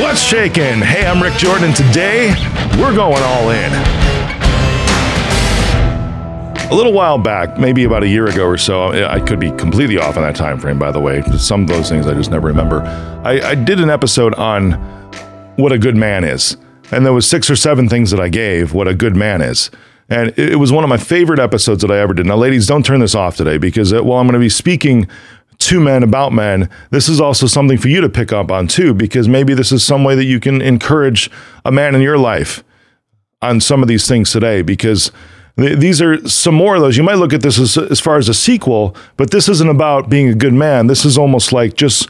What's shaking? Hey, I'm Rick Jordan. Today, we're going all in. A little while back, maybe about a year ago or so, I could be completely off on that time frame, by the way. Some of those things I just never remember. I, I did an episode on what a good man is. And there was six or seven things that I gave what a good man is. And it, was one of my favorite episodes that I ever did. Now, ladies, don't turn this off today because uh, while I'm going to be speaking to men about men, this is also something for you to pick up on too, because maybe this is some way that you can encourage a man in your life on some of these things today, because th- these are some more of those. You might look at this as, as far as a sequel, but this isn't about being a good man. This is almost like just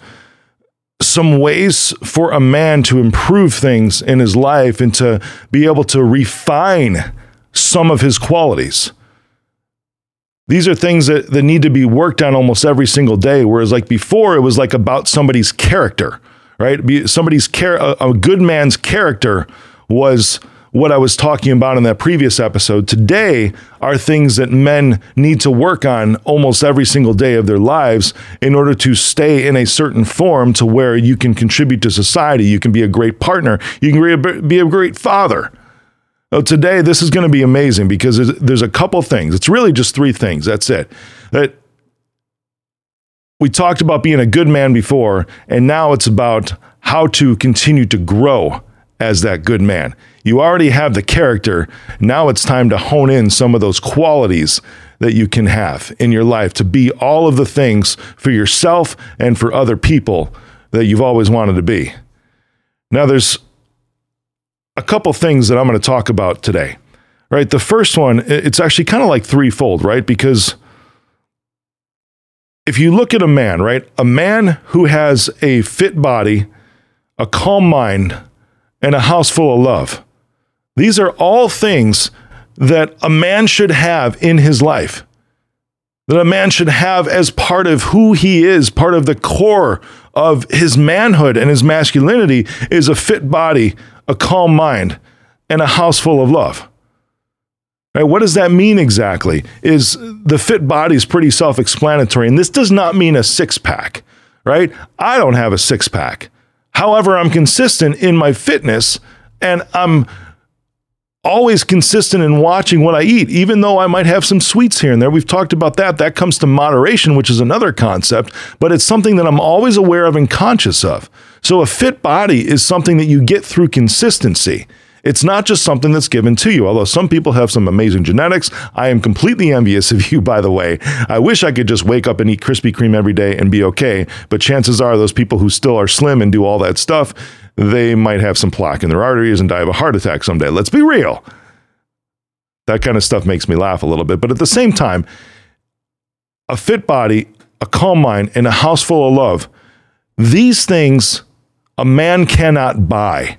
some ways for a man to improve things in his life and to be able to refine some of his qualities. These are things that, that need to be worked on almost every single day. Whereas, like before, it was like about somebody's character, right? Be, somebody's care, a, a good man's character was what I was talking about in that previous episode. Today are things that men need to work on almost every single day of their lives in order to stay in a certain form to where you can contribute to society. You can be a great partner. You can be a great father. Today, this is going to be amazing because there's, there's a couple things. It's really just three things. That's it. That we talked about being a good man before, and now it's about how to continue to grow as that good man. You already have the character. Now it's time to hone in some of those qualities that you can have in your life to be all of the things for yourself and for other people that you've always wanted to be. Now, there's a couple things that I'm going to talk about today. Right? The first one, it's actually kind of like threefold, right? Because if you look at a man, right? A man who has a fit body, a calm mind, and a house full of love. These are all things that a man should have in his life. That a man should have as part of who he is, part of the core of his manhood and his masculinity is a fit body, a calm mind, and a house full of love. Right, what does that mean exactly? Is the fit body is pretty self explanatory. And this does not mean a six pack, right? I don't have a six pack. However, I'm consistent in my fitness and I'm always consistent in watching what I eat, even though I might have some sweets here and there. We've talked about that. That comes to moderation, which is another concept, but it's something that I'm always aware of and conscious of. So a fit body is something that you get through consistency. It's not just something that's given to you, although some people have some amazing genetics. I am completely envious of you, by the way. I wish I could just wake up and eat Krispy Kreme every day and be okay, but chances are those people who still are slim and do all that stuff, they might have some plaque in their arteries and die of a heart attack someday. Let's be real. That kind of stuff makes me laugh a little bit. But at the same time, a fit body, a calm mind, and a house full of love, these things a man cannot buy.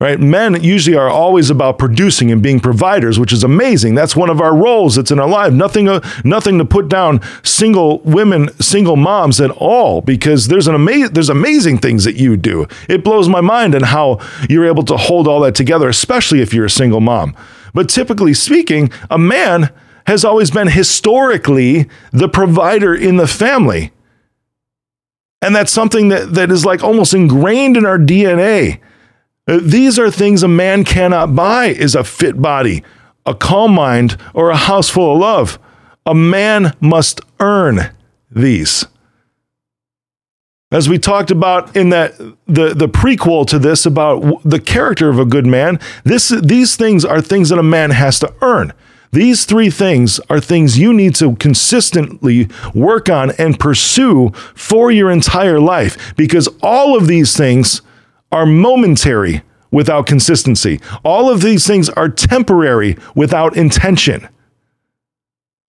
Right? Men usually are always about producing and being providers, which is amazing. That's one of our roles that's in our life. Nothing, uh, nothing to put down single women, single moms at all, because there's an amazing, there's amazing things that you do. It blows my mind and how you're able to hold all that together, especially if you're a single mom. But typically speaking, a man has always been historically the provider in the family. And that's something that, that is like almost ingrained in our DNA. Uh, these are things a man cannot buy is a fit body, a calm mind, or a house full of love. A man must earn these. As we talked about in that the, the prequel to this about the character of a good man, this these things are things that a man has to earn. These three things are things you need to consistently work on and pursue for your entire life because all of these things are momentary without consistency. All of these things are temporary without intention,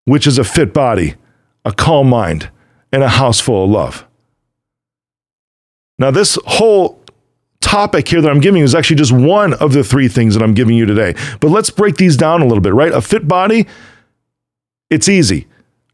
which is a fit body, a calm mind, and a house full of love. Now, this whole topic here that I'm giving you is actually just one of the three things that I'm giving you today. But let's break these down a little bit, right? A fit body, it's easy,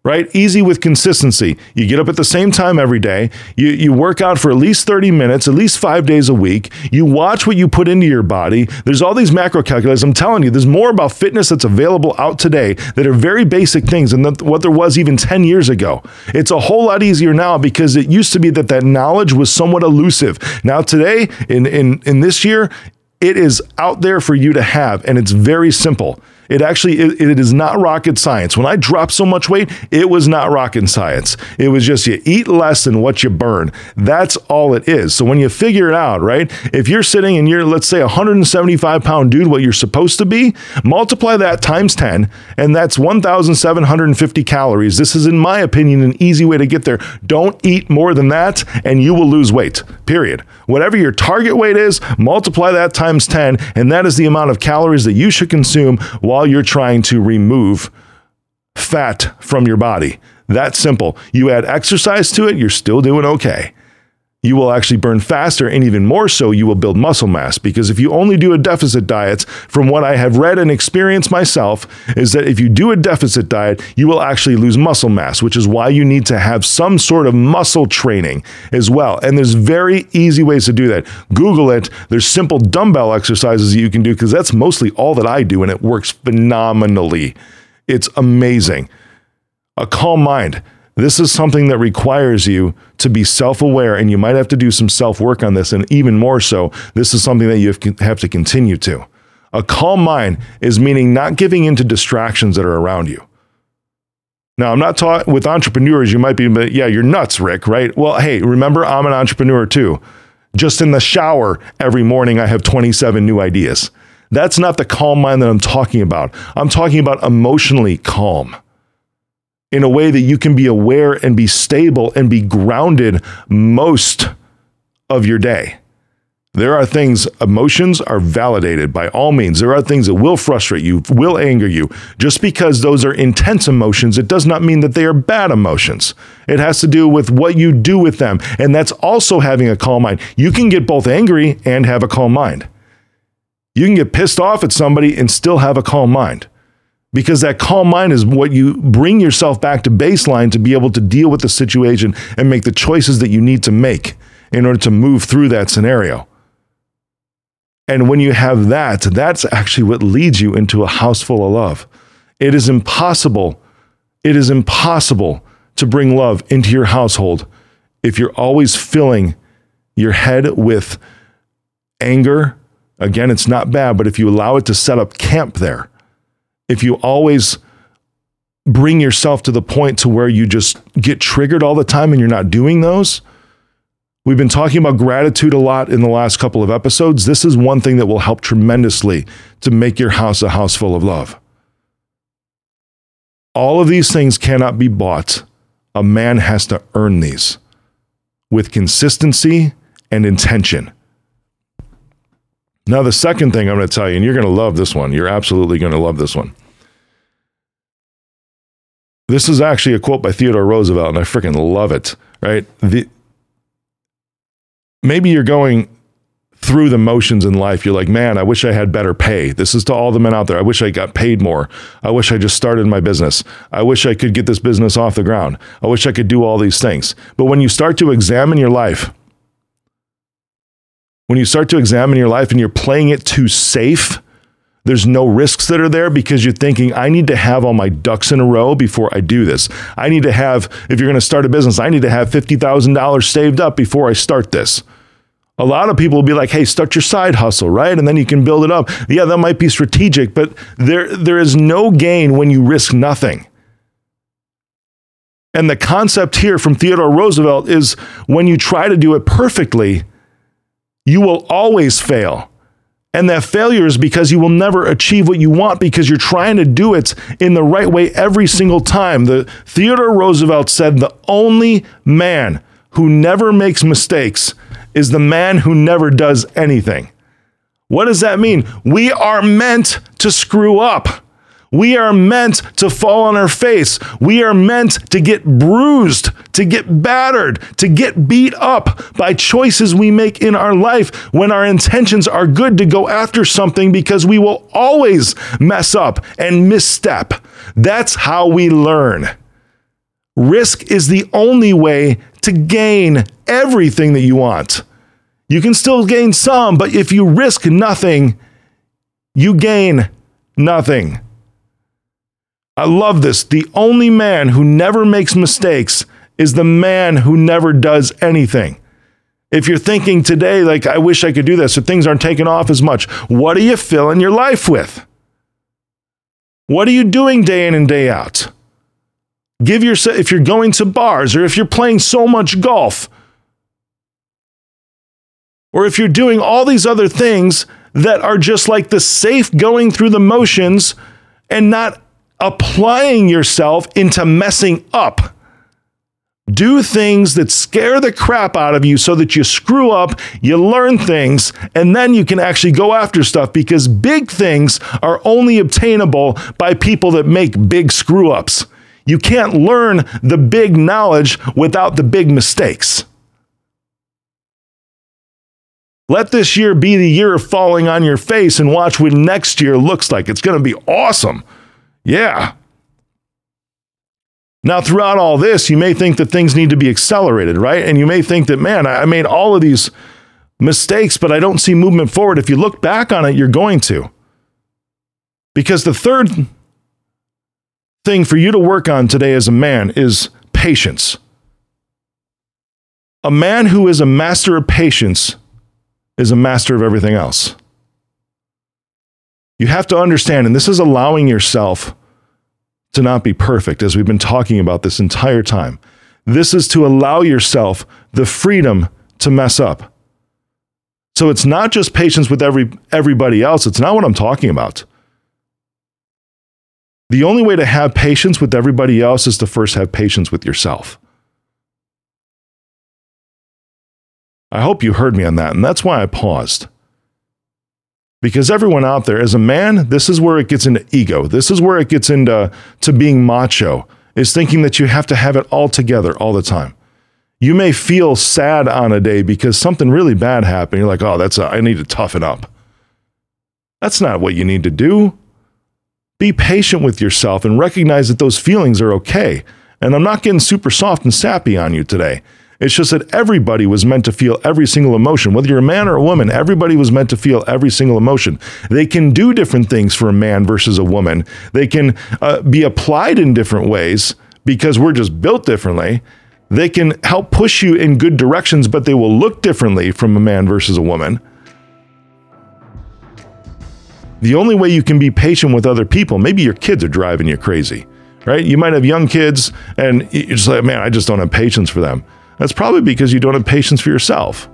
right? Easy with consistency. You get up at the same time every day. You, you work out for at least 30 minutes, at least five days a week. You watch what you put into your body. There's all these macro calculators. I'm telling you, there's more about fitness that's available out today that are very basic things than what there was even 10 years ago. It's a whole lot easier now because it used to be that that knowledge was somewhat elusive. Now, today, in, in, in this year, it is out there for you to have, and it's very simple. It actually it, it is not rocket science. When I dropped so much weight, it was not rocket science. It was just you eat less than what you burn. That's all it is. So when you figure it out, right? If you're sitting and you're let's say 175 pound dude, what you're supposed to be, multiply that times 10, and that's 1,750 calories. This is, in my opinion, an easy way to get there. Don't eat more than that, and you will lose weight. Period. Whatever your target weight is, multiply that times 10, and that is the amount of calories that you should consume while you're trying to remove fat from your body. That simple. You add exercise to it, you're still doing okay you will actually burn faster and even more so you will build muscle mass. Because if you only do a deficit diet from what i have read and experienced myself is that if you do a deficit diet you will actually lose muscle mass which is why you need to have some sort of muscle training as well. And there's very easy ways to do that. Google it. There's simple dumbbell exercises that you can do because that's mostly all that i do and it works phenomenally. It's amazing. A calm mind this is something that requires you to be self aware, and you might have to do some self work on this. And even more so, this is something that you have to continue to. A calm mind is meaning not giving into distractions that are around you. Now, I'm not taught with entrepreneurs, you might be, but yeah, you're nuts, Rick, right? Well, hey, remember, I'm an entrepreneur too. Just in the shower every morning, I have 27 new ideas. That's not the calm mind that I'm talking about. I'm talking about emotionally calm in a way that you can be aware and be stable and be grounded most of your day. There are things, emotions are validated by all means. There are things that will frustrate you, will anger you. Just because those are intense emotions, it does not mean that they are bad emotions. It has to do with what you do with them. And that's also having a calm mind. You can get both angry and have a calm mind. You can get pissed off at somebody and still have a calm mind because that calm mind is what you bring yourself back to baseline to be able to deal with the situation and make the choices that you need to make in order to move through that scenario. And when you have that, that's actually what leads you into a house full of love. It is impossible, it is impossible to bring love into your household if you're always filling your head with anger. Again, it's not bad, but if you allow it to set up camp there, if you always bring yourself to the point to where you just get triggered all the time and you're not doing those, We've been talking about gratitude a lot in the last couple of episodes. This is one thing that will help tremendously to make your house a house full of love. All of these things cannot be bought. A man has to earn these with consistency and intention. Now, the second thing I'm going to tell you, and you're going to love this one, you're absolutely going to love this one. This is actually a quote by Theodore Roosevelt, and I freaking love it, right? The, maybe you're going through the motions in life. You're like, man, I wish I had better pay. This is to all the men out there. I wish I got paid more. I wish I just started my business. I wish I could get this business off the ground. I wish I could do all these things. But when you start to examine your life, when you start to examine your life and you're playing it too safe, there's no risks that are there because you're thinking, I need to have all my ducks in a row before I do this. I need to have, if you're going to start a business, I need to have $50,000 saved up before I start this. A lot of people will be like, hey, start your side hustle, right? And then you can build it up. Yeah, that might be strategic, but there, there is no gain when you risk nothing. And the concept here from Theodore Roosevelt is when you try to do it perfectly, you will always fail. And that failure is because you will never achieve what you want because you're trying to do it in the right way every single time. The Theodore Roosevelt said the only man who never makes mistakes is the man who never does anything. What does that mean? We are meant to screw up. We are meant to fall on our face. We are meant to get bruised, to get battered, to get beat up by choices we make in our life when our intentions are good to go after something because we will always mess up and misstep. That's how we learn. Risk is the only way to gain everything that you want. You can still gain some, but if you risk nothing, you gain nothing. I love this. The only man who never makes mistakes is the man who never does anything. If you're thinking today, like, I wish I could do this, or things aren't taking off as much, what are you filling your life with? What are you doing day in and day out? Give yourself, if you're going to bars, or if you're playing so much golf, or if you're doing all these other things that are just like the safe going through the motions and not applying yourself into messing up do things that scare the crap out of you so that you screw up, you learn things, and then you can actually go after stuff because big things are only obtainable by people that make big screw ups. You can't learn the big knowledge without the big mistakes. Let this year be the year of falling on your face and watch what next year looks like. It's going to be awesome. Yeah. Now, throughout all this, you may think that things need to be accelerated, right? And you may think that, man, I made all of these mistakes, but I don't see movement forward. If you look back on it, you're going to. Because the third thing for you to work on today as a man is patience. A man who is a master of patience is a master of everything else. You have to understand, and this is allowing yourself to not be perfect, as we've been talking about this entire time. This is to allow yourself the freedom to mess up. So it's not just patience with every everybody else. It's not what I'm talking about. The only way to have patience with everybody else is to first have patience with yourself. I hope you heard me on that, and that's why I paused. Because everyone out there, as a man, this is where it gets into ego. This is where it gets into to being macho, is thinking that you have to have it all together all the time. You may feel sad on a day because something really bad happened. You're like, oh, that's a, I need to toughen up. That's not what you need to do. Be patient with yourself and recognize that those feelings are okay. And I'm not getting super soft and sappy on you today. It's just that everybody was meant to feel every single emotion. Whether you're a man or a woman, everybody was meant to feel every single emotion. They can do different things for a man versus a woman. They can uh, be applied in different ways because we're just built differently. They can help push you in good directions, but they will look differently from a man versus a woman. The only way you can be patient with other people, maybe your kids are driving you crazy, right? You might have young kids and you're just like, man, I just don't have patience for them. That's probably because you don't have patience for yourself.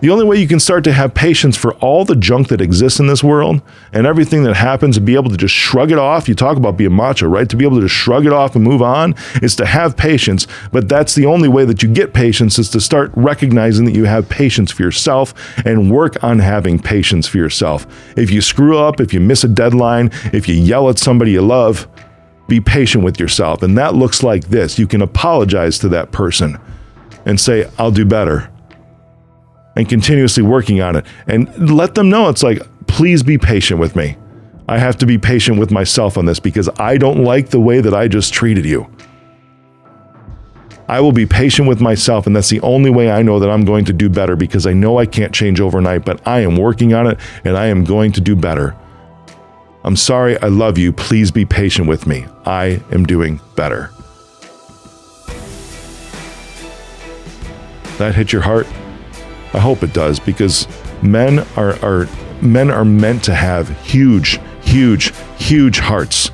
The only way you can start to have patience for all the junk that exists in this world and everything that happens and be able to just shrug it off. You talk about being macho, right? To be able to just shrug it off and move on is to have patience. But that's the only way that you get patience is to start recognizing that you have patience for yourself and work on having patience for yourself. If you screw up, if you miss a deadline, if you yell at somebody you love, be patient with yourself. And that looks like this you can apologize to that person and say, I'll do better. And continuously working on it. And let them know it's like, please be patient with me. I have to be patient with myself on this because I don't like the way that I just treated you. I will be patient with myself, and that's the only way I know that I'm going to do better because I know I can't change overnight, but I am working on it and I am going to do better. I'm sorry, I love you. Please be patient with me. I am doing better. That hit your heart? I hope it does because men are, are men are meant to have huge, huge, huge hearts.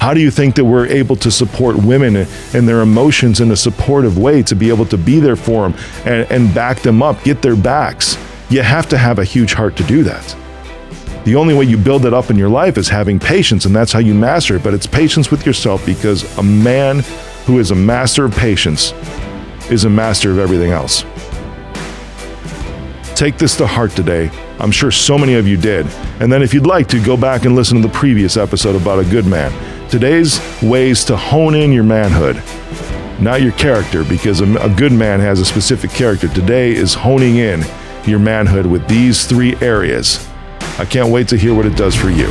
How do you think that we're able to support women and their emotions in a supportive way to be able to be there for them and, and back them up, get their backs? You have to have a huge heart to do that. The only way you build it up in your life is having patience, and that's how you master it. But it's patience with yourself because a man who is a master of patience is a master of everything else. Take this to heart today. I'm sure so many of you did. And then, if you'd like to, go back and listen to the previous episode about a good man. Today's ways to hone in your manhood, not your character, because a, good man has a specific character. Today is honing in your manhood with these three areas I can't wait to hear what it does for you.